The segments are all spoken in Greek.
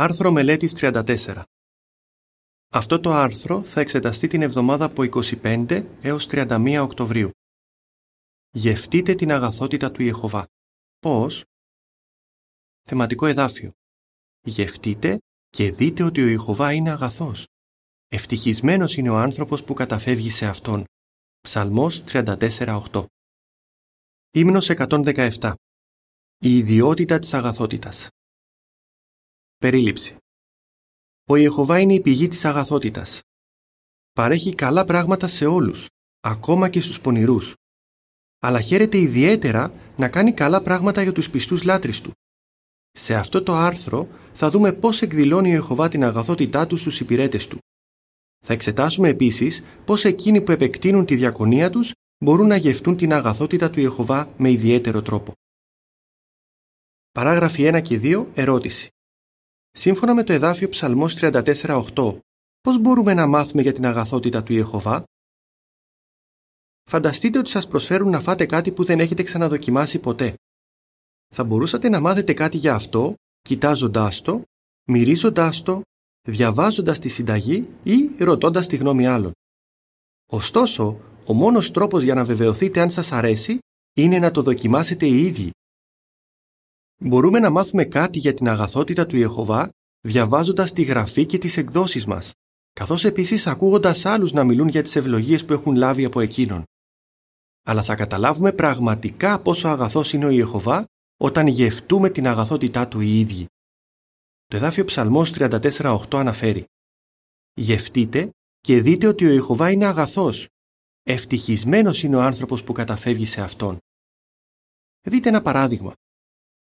Άρθρο μελέτης 34 Αυτό το άρθρο θα εξεταστεί την εβδομάδα από 25 έως 31 Οκτωβρίου. Γευτείτε την αγαθότητα του Ιεχωβά. Πώς; Θεματικό εδάφιο. Γευτείτε και δείτε ότι ο Ιεχωβά είναι αγαθός. Ευτυχισμένος είναι ο άνθρωπος που καταφεύγει σε Αυτόν. Ψαλμός 34.8 Ύμνος 117 Η ιδιότητα της αγαθότητας Περίληψη Ο Ιεχωβά είναι η πηγή της αγαθότητας. Παρέχει καλά πράγματα σε όλους, ακόμα και στους πονηρούς. Αλλά χαίρεται ιδιαίτερα να κάνει καλά πράγματα για τους πιστούς λάτρεις του. Σε αυτό το άρθρο θα δούμε πώς εκδηλώνει ο Ιεχωβά την αγαθότητά του στους υπηρέτες του. Θα εξετάσουμε επίσης πώς εκείνοι που επεκτείνουν τη διακονία τους μπορούν να γευτούν την αγαθότητα του Ιεχωβά με ιδιαίτερο τρόπο. Παράγραφοι 1 και 2. Ερώτηση. Σύμφωνα με το εδάφιο Ψαλμός 34.8, πώς μπορούμε να μάθουμε για την αγαθότητα του Ιεχωβά; Φανταστείτε ότι σας προσφέρουν να φάτε κάτι που δεν έχετε ξαναδοκιμάσει ποτέ. Θα μπορούσατε να μάθετε κάτι για αυτό, κοιτάζοντάς το, μυρίζοντάς το, διαβάζοντας τη συνταγή ή ρωτώντας τη γνώμη άλλων. Ωστόσο, ο μόνος τρόπος για να βεβαιωθείτε αν σας αρέσει είναι να το δοκιμάσετε οι ίδιοι. Μπορούμε να μάθουμε κάτι για την αγαθότητα του Ιεχωβά διαβάζοντας τη γραφή και τις εκδόσεις μας, καθώς επίσης ακούγοντας άλλους να μιλούν για τις ευλογίες που έχουν λάβει από εκείνον. Αλλά θα καταλάβουμε πραγματικά πόσο αγαθός είναι ο Ιεχωβά όταν γευτούμε την αγαθότητά του οι ίδιοι. Το εδάφιο Ψαλμός 34.8 αναφέρει «Γευτείτε και δείτε ότι ο Ιεχωβά είναι αγαθός. Ευτυχισμένος είναι ο άνθρωπος που καταφεύγει σε Αυτόν». Δείτε ένα παράδειγμα.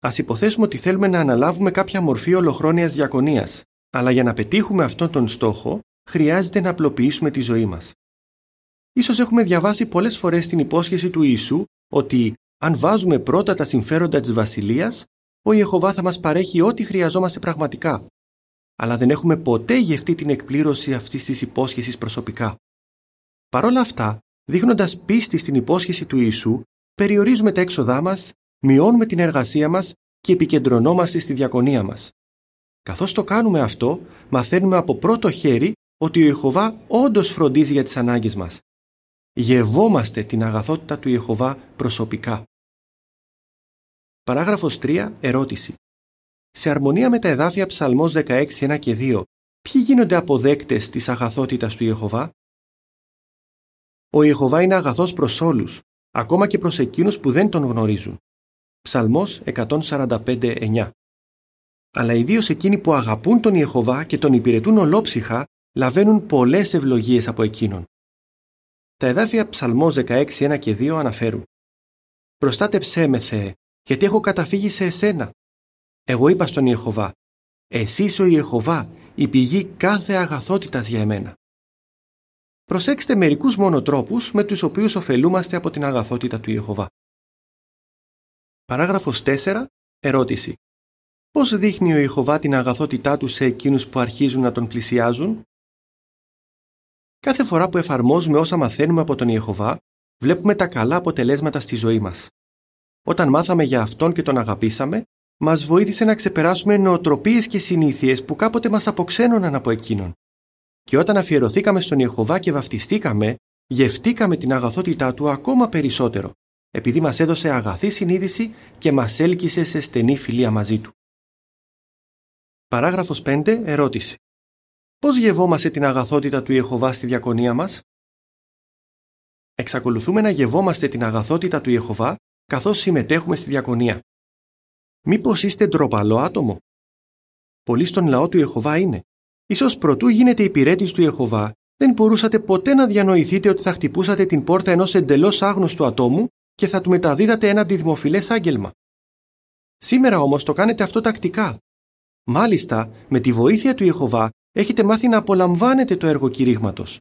Α υποθέσουμε ότι θέλουμε να αναλάβουμε κάποια μορφή ολοχρόνιας διακονίας, αλλά για να πετύχουμε αυτόν τον στόχο, χρειάζεται να απλοποιήσουμε τη ζωή μας. Ίσως έχουμε διαβάσει πολλές φορές την υπόσχεση του Ιησού ότι αν βάζουμε πρώτα τα συμφέροντα της βασιλείας, ο Ιεχωβά θα μας παρέχει ό,τι χρειαζόμαστε πραγματικά. Αλλά δεν έχουμε ποτέ γευτεί την εκπλήρωση αυτής της υπόσχεσης προσωπικά. Παρ' όλα αυτά, δείχνοντας πίστη στην υπόσχεση του Ιησού, περιορίζουμε τα έξοδά μας μειώνουμε την εργασία μας και επικεντρωνόμαστε στη διακονία μας. Καθώς το κάνουμε αυτό, μαθαίνουμε από πρώτο χέρι ότι ο Ιεχωβά όντως φροντίζει για τις ανάγκες μας. Γευόμαστε την αγαθότητα του Ιεχωβά προσωπικά. Παράγραφος 3. Ερώτηση. Σε αρμονία με τα εδάφια Ψαλμός 16, 1 και 2, ποιοι γίνονται αποδέκτες της αγαθότητας του Ιεχωβά; Ο Ιεχωβά είναι αγαθός προς όλους, ακόμα και προς εκείνους που δεν τον γνωρίζουν. Ψαλμός 145.9 Αλλά ιδίω εκείνοι που αγαπούν τον Ιεχωβά και τον υπηρετούν ολόψυχα λαβαίνουν πολλές ευλογίες από εκείνον. Τα εδάφια Ψαλμός 16.1 και 2 αναφέρουν «Προστάτεψέ με, Θεέ, γιατί έχω καταφύγει σε εσένα. Εγώ είπα στον Ιεχωβά, εσύ ο Ιεχωβά, η πηγή κάθε αγαθότητας για εμένα». Προσέξτε μερικούς μόνο τρόπους με τους οποίους ωφελούμαστε από την αγαθότητα του Ιεχωβά. Παράγραφος 4. Ερώτηση. Πώς δείχνει ο Ιεχωβά την αγαθότητά του σε εκείνους που αρχίζουν να τον πλησιάζουν; Κάθε φορά που εφαρμόζουμε όσα μαθαίνουμε από τον Ιεχωβά, βλέπουμε τα καλά αποτελέσματα στη ζωή μας. Όταν μάθαμε για Αυτόν και τον αγαπήσαμε, μας βοήθησε να ξεπεράσουμε νοοτροπίες και συνήθειες που κάποτε μας αποξένωναν από εκείνον. Και όταν αφιερωθήκαμε στον Ιεχωβά και βαφτιστήκαμε, γευτήκαμε την αγαθότητά του ακόμα περισσότερο επειδή μας έδωσε αγαθή συνείδηση και μας έλκυσε σε στενή φιλία μαζί του. Παράγραφος 5. Ερώτηση. Πώς γευόμαστε την αγαθότητα του Ιεχωβά στη διακονία μας; Εξακολουθούμε να γευόμαστε την αγαθότητα του Ιεχωβά καθώς συμμετέχουμε στη διακονία. Μήπως είστε ντροπαλό άτομο; Πολλοί στον λαό του Ιεχωβά είναι. Ίσως προτού γίνετε υπηρέτης του Ιεχωβά, δεν μπορούσατε ποτέ να διανοηθείτε ότι θα χτυπούσατε την πόρτα ενός εντελώς άγνωστου ατόμου και θα του μεταδίδατε ένα δημοφιλές άγγελμα. Σήμερα όμως το κάνετε αυτό τακτικά. Μάλιστα, με τη βοήθεια του Ιεχωβά έχετε μάθει να απολαμβάνετε το έργο κηρύγματος.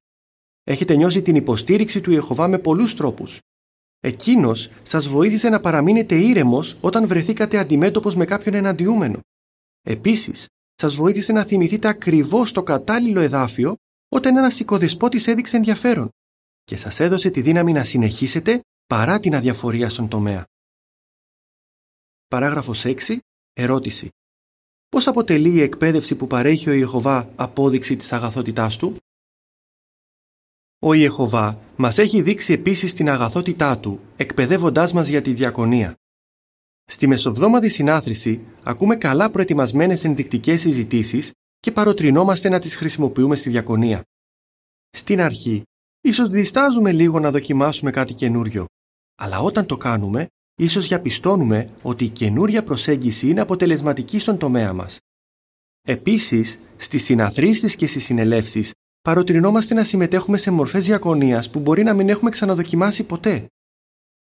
Έχετε νιώσει την υποστήριξη του Ιεχωβά με πολλούς τρόπους. Εκείνος σας βοήθησε να παραμείνετε ήρεμος όταν βρεθήκατε αντιμέτωπος με κάποιον εναντιούμενο. Επίσης, σας βοήθησε να θυμηθείτε ακριβώς το κατάλληλο εδάφιο όταν ένας οικοδεσπότης έδειξε ενδιαφέρον και σας έδωσε τη δύναμη να συνεχίσετε παρά την αδιαφορία στον τομέα. Παράγραφος 6. Ερώτηση. πώς αποτελεί η εκπαίδευση που παρέχει ο Ιεχωβά απόδειξη της αγαθότητάς του; Ο Ιεχωβά μας έχει δείξει επίσης την αγαθότητά του, εκπαιδεύοντάς μας για τη διακονία. Στη μεσοβδόμαδη συνάθρηση ακούμε καλά προετοιμασμένες ενδεικτικές συζητήσεις και παροτρινόμαστε να τις χρησιμοποιούμε στη διακονία. Στην αρχή, ίσως διστάζουμε λίγο να δοκιμάσουμε κάτι καινούριο, αλλά όταν το κάνουμε, ίσως διαπιστώνουμε ότι η καινούρια προσέγγιση είναι αποτελεσματική στον τομέα μας. Επίσης, στις συναθρήσεις και στις συνελεύσεις παροτρινόμαστε να συμμετέχουμε σε μορφές διακονίας που μπορεί να μην έχουμε ξαναδοκιμάσει ποτέ.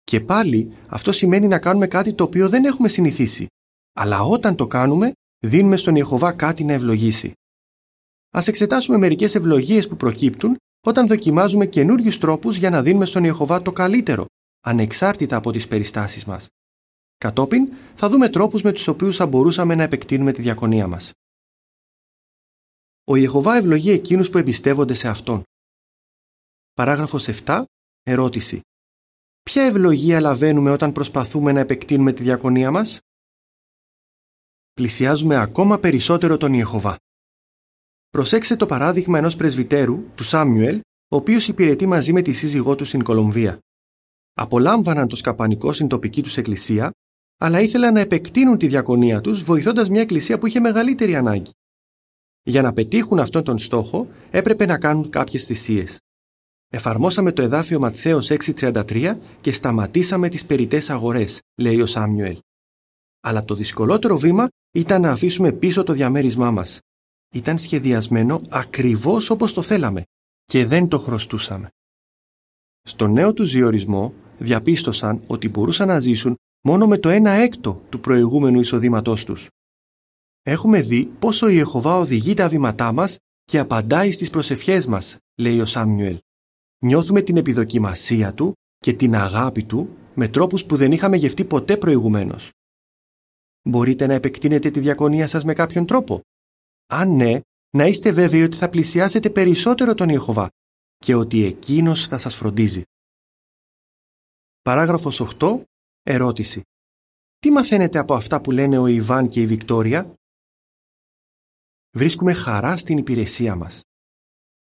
Και πάλι αυτό σημαίνει να κάνουμε κάτι το οποίο δεν έχουμε συνηθίσει. Αλλά όταν το κάνουμε, δίνουμε στον Ιεχωβά κάτι να ευλογήσει. Α εξετάσουμε μερικές ευλογίες που προκύπτουν όταν δοκιμάζουμε καινούριους τρόπους για να δίνουμε στον Ιεχωβά το καλύτερο, ανεξάρτητα από τις περιστάσεις μας. Κατόπιν, θα δούμε τρόπους με τους οποίους θα μπορούσαμε να επεκτείνουμε τη διακονία μας. Ο Ιεχωβά ευλογεί εκείνους που εμπιστεύονται σε αυτόν. Παράγραφος 7. Ερώτηση. Ποια ευλογία λαβαίνουμε όταν προσπαθούμε να επεκτείνουμε τη διακονία μας; Πλησιάζουμε ακόμα περισσότερο τον Ιεχωβά. Προσέξτε το παράδειγμα ενός πρεσβυτέρου, του Σάμιουελ, ο οποίος υπηρετεί μαζί με τη σύζυγό του στην Κολομβία. Απολάμβαναν το σκαπανικό στην τοπική τους εκκλησία, αλλά ήθελαν να επεκτείνουν τη διακονία τους βοηθώντας μια εκκλησία που είχε μεγαλύτερη ανάγκη. Για να πετύχουν αυτόν τον στόχο έπρεπε να κάνουν κάποιες θυσίες. Εφαρμόσαμε το εδάφιο Ματθαίος 6.33 και σταματήσαμε τις περιττές αγορές, λέει ο Σάμιουελ. Αλλά το δυσκολότερο βήμα ήταν να αφήσουμε πίσω το διαμέρισμά μας. Ήταν σχεδιασμένο ακριβώς όπως το θέλαμε και δεν το χρωστούσαμε. Στο νέο του διορισμό διαπίστωσαν ότι μπορούσαν να ζήσουν μόνο με το ένα έκτο του προηγούμενου εισοδήματός τους. Έχουμε δει πόσο η Ιεχωβά οδηγεί τα βήματά μας και απαντάει στις προσευχές μας, λέει ο Σάμιουελ. Νιώθουμε την επιδοκιμασία του και την αγάπη του με τρόπους που δεν είχαμε γευτεί ποτέ προηγουμένως. Μπορείτε να επεκτείνετε τη διακονία σας με κάποιον τρόπο. Αν ναι, να είστε βέβαιοι ότι θα πλησιάσετε περισσότερο τον Ιεχωβά και ότι Εκείνος θα σας φροντίζει. Παράγραφος 8. Ερώτηση. Τι μαθαίνετε από αυτά που λένε ο Ιβάν και η Βικτόρια; Βρίσκουμε χαρά στην υπηρεσία μας.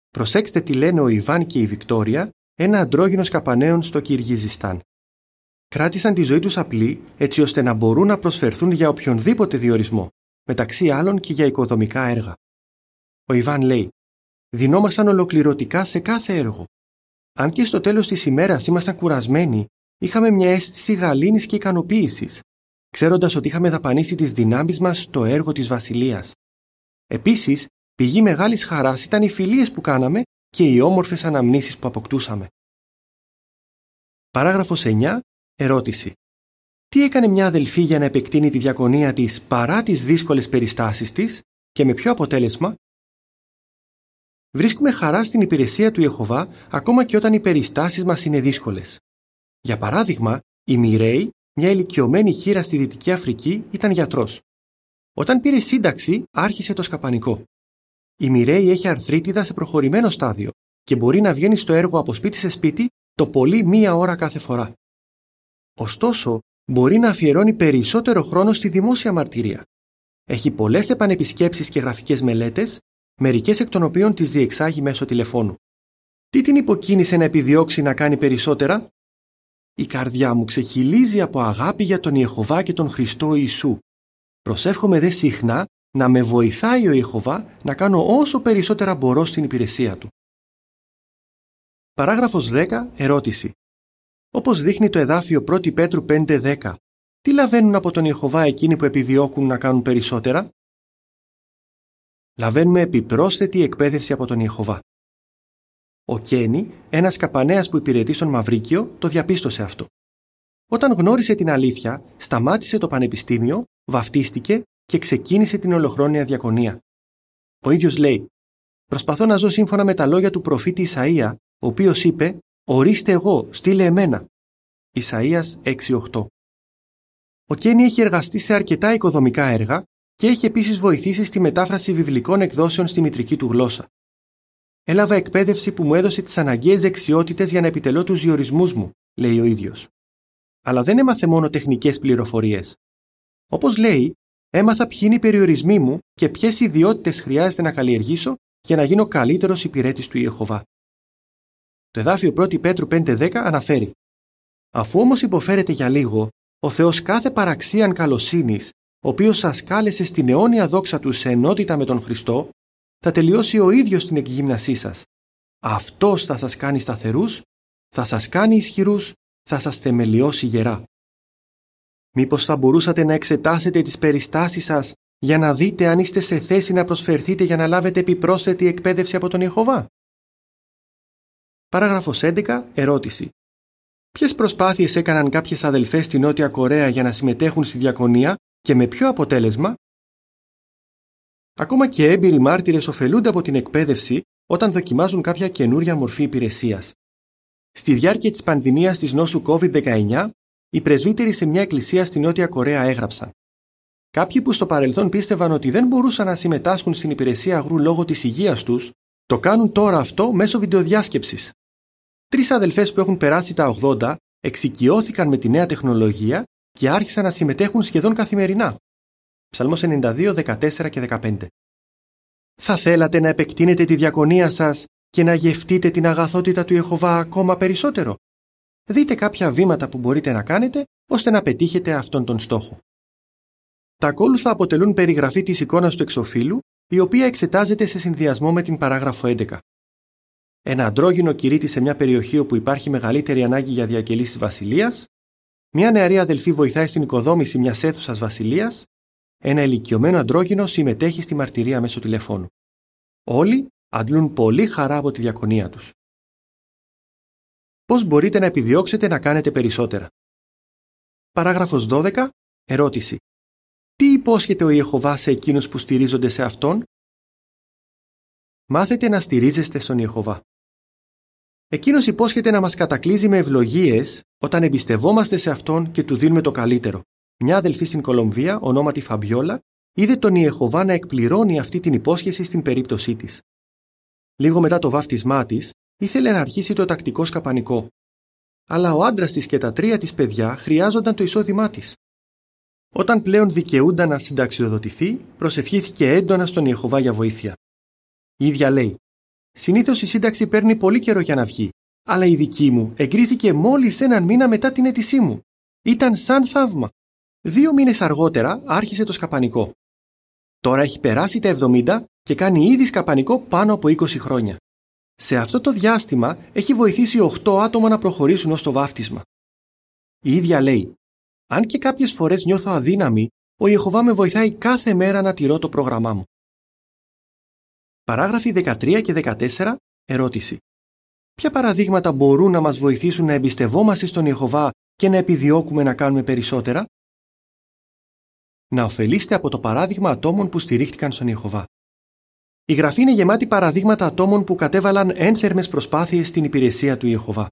Προσέξτε τι λένε ο Ιβάν και η Βικτόρια, ένα αντρόγινο καπανέων στο Κυργιζιστάν. Κράτησαν τη ζωή τους απλή έτσι ώστε να μπορούν να προσφερθούν για οποιονδήποτε διορισμό, μεταξύ άλλων και για οικοδομικά έργα. Ο Ιβάν λέει «Δινόμασταν ολοκληρωτικά σε κάθε έργο. Αν και στο τέλος της ημέρας ήμασταν κουρασμένοι, είχαμε μια αίσθηση γαλήνης και ικανοποίησης, ξέροντας ότι είχαμε δαπανίσει τις δυνάμεις μας στο έργο της Βασιλείας. Επίσης, πηγή μεγάλης χαράς ήταν οι φιλίες που κάναμε και οι όμορφες αναμνήσεις που αποκτούσαμε. Παράγραφος 9. Ερώτηση. Τι έκανε μια αδελφή για να επεκτείνει τη διακονία της παρά τις δύσκολες περιστάσεις της και με ποιο αποτέλεσμα; Βρίσκουμε χαρά στην υπηρεσία του Ιεχωβά ακόμα και όταν οι περιστάσεις μας είναι δύσκολες. Για παράδειγμα, η Μιρέη, μια ηλικιωμένη χείρα στη Δυτική Αφρική, ήταν γιατρός. Όταν πήρε σύνταξη, άρχισε το σκαπανικό. Η Μιρέη έχει αρθρίτιδα σε προχωρημένο στάδιο και μπορεί να βγαίνει στο έργο από σπίτι σε σπίτι το πολύ μία ώρα κάθε φορά. Ωστόσο, μπορεί να αφιερώνει περισσότερο χρόνο στη δημόσια μαρτυρία. Έχει πολλές επανεπισκέψεις και γραφικές μελέτες, μερικές εκ των οποίων τις διεξάγει μέσω τηλεφώνου. Τι την υποκίνησε να επιδιώξει να κάνει περισσότερα; Η καρδιά μου ξεχυλίζει από αγάπη για τον Ιεχωβά και τον Χριστό Ιησού Προσεύχομαι δε συχνά να με βοηθάει ο Ιεχωβά να κάνω όσο περισσότερα μπορώ στην υπηρεσία του. Παράγραφος 10. Ερώτηση. Όπως δείχνει το εδάφιο 1 Πέτρου 5.10, τι λαβαίνουν από τον Ιεχωβά εκείνοι που επιδιώκουν να κάνουν περισσότερα; Λαβαίνουμε επιπρόσθετη εκπαίδευση από τον Ιεχωβά. Ο Κένι, ένας καπανέας που υπηρετεί στον Μαυρίκιο, το διαπίστωσε αυτό. Όταν γνώρισε την αλήθεια, σταμάτησε το πανεπιστήμιο βαφτίστηκε και ξεκίνησε την ολοχρόνια διακονία. Ο ίδιος λέει «Προσπαθώ να ζω σύμφωνα με τα λόγια του προφήτη Ισαΐα, ο οποίος είπε «Ορίστε εγώ, στείλε εμένα». Ισαΐας 6.8 Ο Κένι έχει εργαστεί σε αρκετά οικοδομικά έργα και έχει επίσης βοηθήσει στη μετάφραση βιβλικών εκδόσεων στη μητρική του γλώσσα. Έλαβα εκπαίδευση που μου έδωσε τις αναγκαίες δεξιότητες για να επιτελώ τους διορισμούς μου, λέει ο ίδιος. Αλλά δεν έμαθε μόνο τεχνικές πληροφορίες. Όπως λέει, έμαθα ποιοι είναι οι περιορισμοί μου και ποιες ιδιότητες χρειάζεται να καλλιεργήσω για να γίνω καλύτερος υπηρέτης του Ιεχοβά. Το εδάφιο 1 Πέτρου 5.10 αναφέρει Αφού όμως υποφέρετε για λίγο, ο Θεός κάθε παραξίαν καλοσύνης, ο οποίος σας κάλεσε στην αιώνια δόξα του σε ενότητα με τον Χριστό, θα τελειώσει ο ίδιος την εκγύμνασή σας. Αυτός θα σας κάνει σταθερούς, θα σας κάνει ισχυρούς, θα σας θεμελιώσει γερά. Μήπως θα μπορούσατε να εξετάσετε τις περιστάσεις σας για να δείτε αν είστε σε θέση να προσφερθείτε για να λάβετε επιπρόσθετη εκπαίδευση από τον Ιεχωβά; Παράγραφος 11. Ερώτηση. Ποιες προσπάθειες έκαναν κάποιες αδελφές στη Νότια Κορέα για να συμμετέχουν στη διακονία και με ποιο αποτέλεσμα; Ακόμα και έμπειροι μάρτυρες ωφελούνται από την εκπαίδευση όταν δοκιμάζουν κάποια καινούρια μορφή υπηρεσίας. Στη διάρκεια της πανδημίας της νόσου COVID-19, οι πρεσβύτεροι σε μια εκκλησία στη Νότια Κορέα έγραψαν Κάποιοι που στο παρελθόν πίστευαν ότι δεν μπορούσαν να συμμετάσχουν στην υπηρεσία αγρού λόγω της υγείας τους, το κάνουν τώρα αυτό μέσω βιντεοδιάσκεψης. Τρεις αδελφές που έχουν περάσει τα 80 εξοικειώθηκαν με τη νέα τεχνολογία και άρχισαν να συμμετέχουν σχεδόν καθημερινά. Ψαλμός 92, 14 και 15. Θα θέλατε να επεκτείνετε τη διακονία σας και να γευτείτε την αγαθότητα του Ιεχωβά ακόμα περισσότερο. Δείτε κάποια βήματα που μπορείτε να κάνετε ώστε να πετύχετε αυτόν τον στόχο. Τα ακόλουθα αποτελούν περιγραφή της εικόνας του εξοφύλου, η οποία εξετάζεται σε συνδυασμό με την παράγραφο 11. Ένα αντρόγινο κηρύττει σε μια περιοχή όπου υπάρχει μεγαλύτερη ανάγκη για διακελήσεις βασιλείας, μια νεαρή αδελφή βοηθάει στην οικοδόμηση μιας αίθουσας βασιλείας, ένα ηλικιωμένο αντρόγινο συμμετέχει στη μαρτυρία μέσω τηλεφώνου. Όλοι αντλούν πολύ χαρά από τη διακονία τους. Πώς μπορείτε να επιδιώξετε να κάνετε περισσότερα; Παράγραφος 12. Ερώτηση. Τι υπόσχεται ο Ιεχωβάς σε εκείνους που στηρίζονται σε Αυτόν; Μάθετε να στηρίζεστε στον Ιεχωβά. Εκείνος υπόσχεται να μας κατακλείζει με ευλογίες όταν εμπιστευόμαστε σε Αυτόν και Του δίνουμε το καλύτερο. Μια αδελφή στην Κολομβία, ονόματι Φαμπιόλα, είδε τον Ιεχωβά να εκπληρώνει αυτή την υπόσχεση στην περίπτωσή της. Λίγο μετά το βάφτισμά της, ήθελε να αρχίσει το τακτικό σκαπανικό. Αλλά ο άντρας της και τα τρία της παιδιά χρειάζονταν το εισόδημά της. Όταν πλέον δικαιούνταν να συνταξιοδοτηθεί, προσευχήθηκε έντονα στον Ιεχωβά για βοήθεια. Η ίδια λέει: Συνήθως η σύνταξη παίρνει πολύ καιρό για να βγει, αλλά η δική μου εγκρίθηκε μόλις έναν μήνα μετά την αίτησή μου. Ήταν σαν θαύμα. Δύο μήνες αργότερα άρχισε το σκαπανικό. Τώρα έχει περάσει τα 70 και κάνει ήδη σκαπανικό πάνω από 20 χρόνια. Σε αυτό το διάστημα έχει βοηθήσει 8 άτομα να προχωρήσουν ως το βάφτισμα. Η ίδια λέει αν και κάποιες φορές νιώθω αδύναμη, ο Ιεχωβά με βοηθάει κάθε μέρα να τηρώ το πρόγραμμά μου. Παράγραφοι 13 και 14. Ερώτηση. Ποια παραδείγματα μπορούν να μας βοηθήσουν να εμπιστευόμαστε στον Ιεχωβά και να επιδιώκουμε να κάνουμε περισσότερα; Να ωφελείστε από το παράδειγμα ατόμων που στηρίχτηκαν στον Ιεχωβά. Η γραφή είναι γεμάτη παραδείγματα ατόμων που κατέβαλαν ένθερμες προσπάθειες στην υπηρεσία του Ιεχωβά.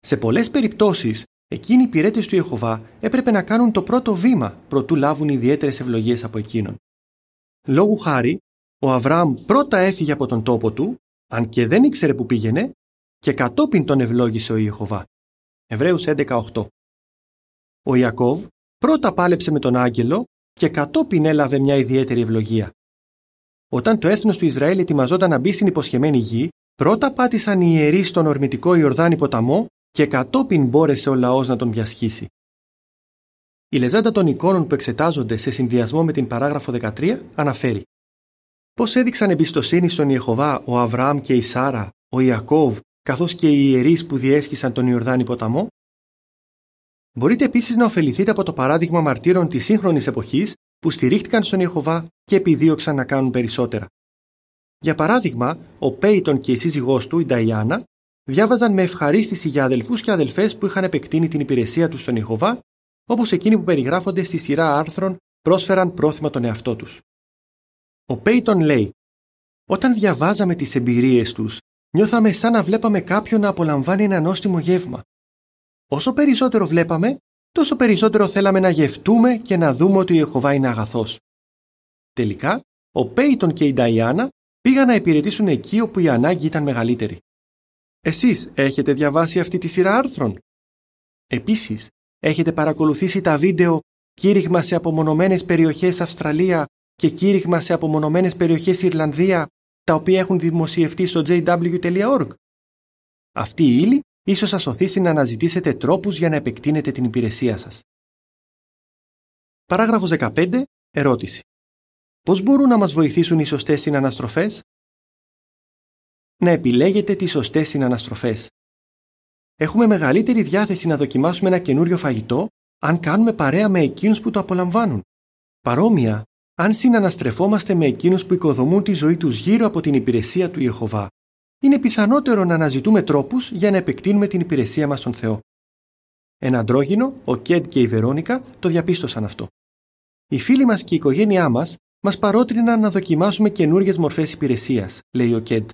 Σε πολλές περιπτώσεις, Εκείνοι οι υπηρέτε του Ιεχωβά έπρεπε να κάνουν το πρώτο βήμα προτού λάβουν ιδιαίτερες ευλογίες από εκείνον. Λόγου χάρη, ο Αβραάμ πρώτα έφυγε από τον τόπο του, αν και δεν ήξερε που πήγαινε, και κατόπιν τον ευλόγησε ο Ιεχωβά. Εβραίους 11.8 Ο Ιακώβ πρώτα πάλεψε με τον άγγελο και κατόπιν έλαβε μια ιδιαίτερη ευλογία. Όταν το έθνος του Ισραήλ ετοιμαζόταν να μπει στην υποσχεμένη γη, πρώτα πάτησαν οι ιερείς στον ορμητικό Ιορδάνη ποταμό και κατόπιν μπόρεσε ο λαός να τον διασχίσει. Η λεζάντα των εικόνων που εξετάζονται σε συνδυασμό με την παράγραφο 13 αναφέρει Πώς έδειξαν εμπιστοσύνη στον Ιεχωβά ο Αβραάμ και η Σάρα, ο Ιακώβ, καθώς και οι ιερείς που διέσχισαν τον Ιορδάνη ποταμό; Μπορείτε επίσης να ωφεληθείτε από το παράδειγμα μαρτύρων της σύγχρονης εποχής που στηρίχτηκαν στον Ιεχωβά και επιδίωξαν να κάνουν περισσότερα. Για παράδειγμα, ο Πέιτον και η σύζυγός του, η Νταϊάννα, διάβαζαν με ευχαρίστηση για αδελφούς και αδελφές που είχαν επεκτείνει την υπηρεσία τους στον Ιχοβά, όπως εκείνοι που περιγράφονται στη σειρά άρθρων πρόσφεραν πρόθυμα τον εαυτό τους. Ο Πέιτον λέει: Όταν διαβάζαμε τις εμπειρίες τους, νιώθαμε σαν να βλέπαμε κάποιον να απολαμβάνει ένα νόστιμο γεύμα. Όσο περισσότερο βλέπαμε, τόσο περισσότερο θέλαμε να γευτούμε και να δούμε ότι ο Ιεχωβά είναι αγαθός. Τελικά, ο Πέιτον και η Νταϊάννα πήγαν να υπηρετήσουν εκεί όπου η ανάγκη ήταν μεγαλύτερη. Εσείς έχετε διαβάσει αυτή τη σειρά άρθρων; Επίσης, έχετε παρακολουθήσει τα βίντεο κήρυγμα σε απομονωμένες περιοχές Αυστραλία και κήρυγμα σε απομονωμένες περιοχές Ιρλανδία, τα οποία έχουν δημοσιευτεί στο jw.org. Αυτή η ύλη ίσως σας οθήσει να αναζητήσετε τρόπους για να επεκτείνετε την υπηρεσία σας. Παράγραφος 15. Ερώτηση. Πώς μπορούν να μας βοηθήσουν οι σωστές συναναστροφές; Να επιλέγετε τις σωστές συναναστροφές. Έχουμε μεγαλύτερη διάθεση να δοκιμάσουμε ένα καινούριο φαγητό αν κάνουμε παρέα με εκείνους που το απολαμβάνουν. Παρόμοια, αν συναναστρεφόμαστε με εκείνους που οικοδομούν τη ζωή τους γύρω από την υπηρεσία του Ιεχωβά, είναι πιθανότερο να αναζητούμε τρόπους για να επεκτείνουμε την υπηρεσία μας στον Θεό. Ένα αντρόγινο, ο Κέντ και η Βερόνικα, το διαπίστωσαν αυτό. Οι φίλοι μας και η οικογένειά μας μας παρότριναν να δοκιμάσουμε καινούριε μορφές υπηρεσίας, λέει ο Κέντ.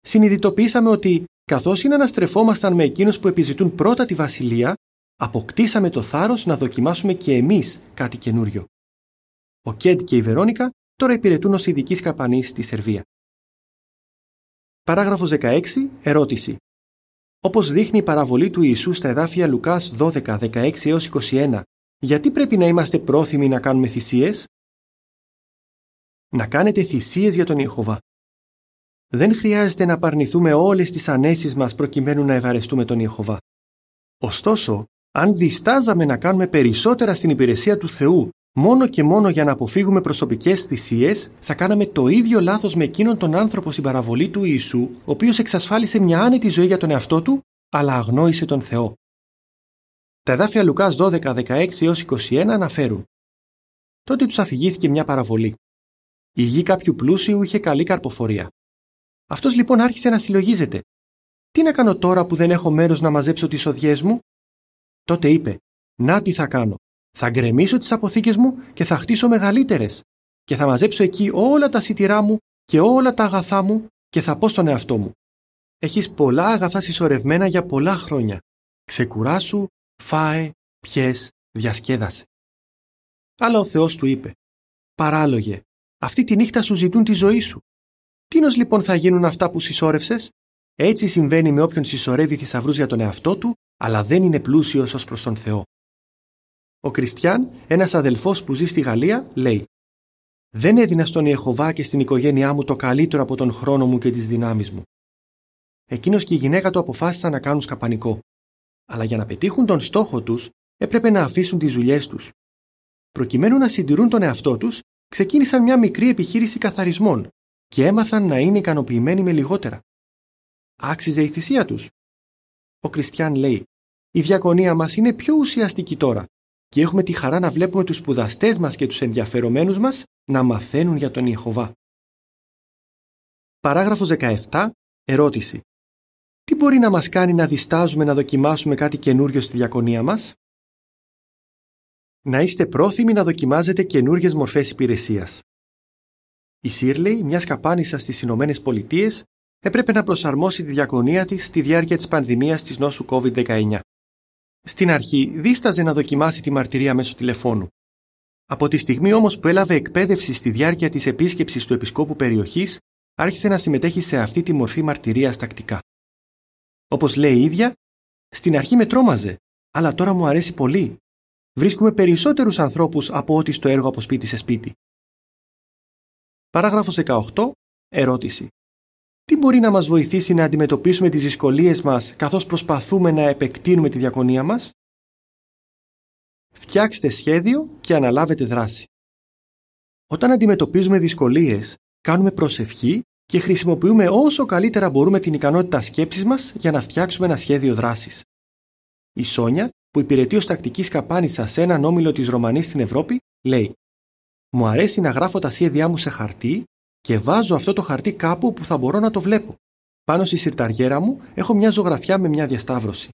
Συνειδητοποίησαμε ότι, καθώς συναναστρεφόμασταν με εκείνους που επιζητούν πρώτα τη βασιλεία, αποκτήσαμε το θάρρος να δοκιμάσουμε και εμείς κάτι καινούριο. Ο Κέντ και η Βερόνικα τώρα υπηρετούν ως ειδικοί σκαπανείς στη Σερβία. Παράγραφος 16. Ερώτηση. Όπως δείχνει η παραβολή του Ιησού στα εδάφια Λουκάς 12, 16 έως 21, γιατί πρέπει να είμαστε πρόθυμοι να κάνουμε θυσίες; Να κάνετε θυσίες για τον Ιεχωβά. Δεν χρειάζεται να απαρνηθούμε όλες τις ανέσεις μας προκειμένου να ευαρεστούμε τον Ιεχωβά. Ωστόσο, αν διστάζαμε να κάνουμε περισσότερα στην υπηρεσία του Θεού μόνο και μόνο για να αποφύγουμε προσωπικές θυσίες, θα κάναμε το ίδιο λάθος με εκείνον τον άνθρωπο στην παραβολή του Ιησού, ο οποίος εξασφάλισε μια άνετη ζωή για τον εαυτό του, αλλά αγνόησε τον Θεό. Τα εδάφια Λουκάς 12, 16 έως 21 αναφέρουν Τότε τους αφηγήθηκε μια παραβολή. Η γη κάποιου πλούσιου είχε καλή καρποφορία. Αυτός λοιπόν άρχισε να συλλογίζεται. Τι να κάνω τώρα που δεν έχω μέρος να μαζέψω τις οδιές μου; Τότε είπε: Να τι θα κάνω. Θα γκρεμίσω τις αποθήκες μου και θα χτίσω μεγαλύτερες και θα μαζέψω εκεί όλα τα σιτηρά μου και όλα τα αγαθά μου και θα πω στον εαυτό μου. Έχεις πολλά αγαθά συσσωρευμένα για πολλά χρόνια. Ξεκουράσου, φάε, πιες, διασκέδασε. Αλλά ο Θεός του είπε «Παράλογε, αυτή τη νύχτα σου ζητούν τη ζωή σου. Τίνος λοιπόν θα γίνουν αυτά που συσσόρευσες» Έτσι συμβαίνει με όποιον συσσωρεύει θησαυρούς για τον εαυτό του, αλλά δεν είναι πλούσιος ως προς τον Θεό. Ο Κριστιαν, ένας αδελφός που ζει στη Γαλλία, λέει «Δεν έδινα στον Ιεχωβά και στην οικογένειά μου το καλύτερο από τον χρόνο μου και τις δυνάμεις μου». Εκείνος και η γυναίκα του αποφάσισαν να κάνουν σκαπανικό. Αλλά για να πετύχουν τον στόχο τους, έπρεπε να αφήσουν τις δουλειές τους. Προκειμένου να συντηρούν τον εαυτό τους, ξεκίνησαν μια μικρή επιχείρηση καθαρισμών και έμαθαν να είναι ικανοποιημένοι με λιγότερα. Άξιζε η θυσία τους. Ο Κριστιαν λέει «Η διακονία μας είναι πιο ουσιαστική τώρα και έχουμε τη χαρά να βλέπουμε τους σπουδαστές μας και τους ενδιαφερομένους μας να μαθαίνουν για τον Ιεχωβά. Παράγραφος 17. Ερώτηση. Τι μπορεί να μας κάνει να διστάζουμε να δοκιμάσουμε κάτι καινούριο στη διακονία μας; Να είστε πρόθυμοι να δοκιμάζετε καινούριες μορφές υπηρεσίας. Η Σίρλεϊ, μιας καπάνισσα στις Ηνωμένες Πολιτείες, έπρεπε να προσαρμόσει τη διακονία της στη διάρκεια της πανδημίας της νόσου COVID-19. Στην αρχή δίσταζε να δοκιμάσει τη μαρτυρία μέσω τηλεφώνου. Από τη στιγμή όμως που έλαβε εκπαίδευση στη διάρκεια της επίσκεψης του επισκόπου περιοχής, άρχισε να συμμετέχει σε αυτή τη μορφή μαρτυρίας τακτικά. Όπως λέει η ίδια, στην αρχή με τρόμαζε, αλλά τώρα μου αρέσει πολύ. Βρίσκουμε περισσότερους ανθρώπους από ό,τι στο έργο από σπίτι σε σπίτι. Παράγραφος 18. Ερώτηση. Τι μπορεί να μας βοηθήσει να αντιμετωπίσουμε τις δυσκολίες μας καθώς προσπαθούμε να επεκτείνουμε τη διακονία μας; Φτιάξτε σχέδιο και αναλάβετε δράση. Όταν αντιμετωπίζουμε δυσκολίες, κάνουμε προσευχή και χρησιμοποιούμε όσο καλύτερα μπορούμε την ικανότητα σκέψης μας για να φτιάξουμε ένα σχέδιο δράσης. Η Σόνια, που υπηρετεί ως τακτικής σκαπάνισσα σε έναν όμιλο της Ρωμανής στην Ευρώπη, λέει «Μου αρέσει να γράφω τα σχέδιά μου σε χαρτί και βάζω αυτό το χαρτί κάπου που θα μπορώ να το βλέπω. Πάνω στη συρταριέρα μου έχω μια ζωγραφιά με μια διασταύρωση.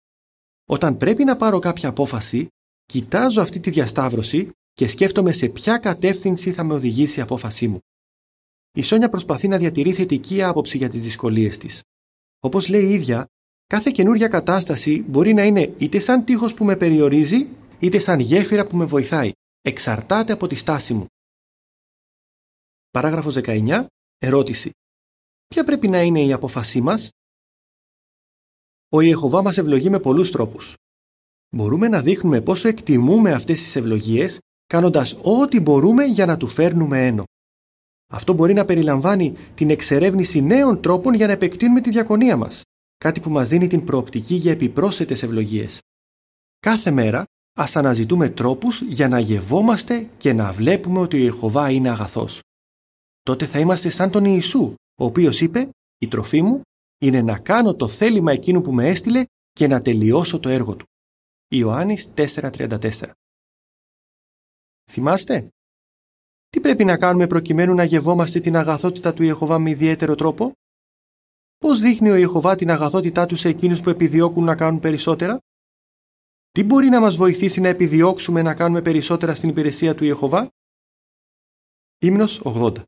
Όταν πρέπει να πάρω κάποια απόφαση, κοιτάζω αυτή τη διασταύρωση και σκέφτομαι σε ποια κατεύθυνση θα με οδηγήσει η απόφασή μου. Η Σόνια προσπαθεί να διατηρεί θετική άποψη για τις δυσκολίες της. Όπως λέει η ίδια, κάθε καινούργια κατάσταση μπορεί να είναι είτε σαν τείχος που με περιορίζει, είτε σαν γέφυρα που με βοηθάει. Εξαρτάται από τη στάση μου. Παράγραφος 19. Ερώτηση. Ποια πρέπει να είναι η απόφασή μας; Ο Ιεχωβά μας ευλογεί με πολλούς τρόπους. Μπορούμε να δείχνουμε πόσο εκτιμούμε αυτές τις ευλογίες κάνοντας ό,τι μπορούμε για να του φέρνουμε ένο. Αυτό μπορεί να περιλαμβάνει την εξερεύνηση νέων τρόπων για να επεκτείνουμε τη διακονία μας, κάτι που μας δίνει την προοπτική για επιπρόσθετες ευλογίες. Κάθε μέρα ας αναζητούμε τρόπους για να γευόμαστε και να βλέπουμε ότι ο Ιεχωβά είναι αγαθός. Τότε θα είμαστε σαν τον Ιησού, ο οποίος είπε «Η τροφή μου είναι να κάνω το θέλημα εκείνου που με έστειλε και να τελειώσω το έργο του». Ιωάννης 4.34 Θυμάστε; Τι πρέπει να κάνουμε προκειμένου να γευόμαστε την αγαθότητα του Ιεχωβά με ιδιαίτερο τρόπο; Πώς δείχνει ο Ιεχωβά την αγαθότητά του σε εκείνους που επιδιώκουν να κάνουν περισσότερα; Τι μπορεί να μας βοηθήσει να επιδιώξουμε να κάνουμε περισσότερα στην υπηρεσία του Ιεχωβά; Ύμνος 80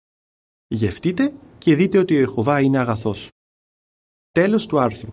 Γευτείτε και δείτε ότι ο Ιεχωβά είναι αγαθός. Τέλος του άρθρου.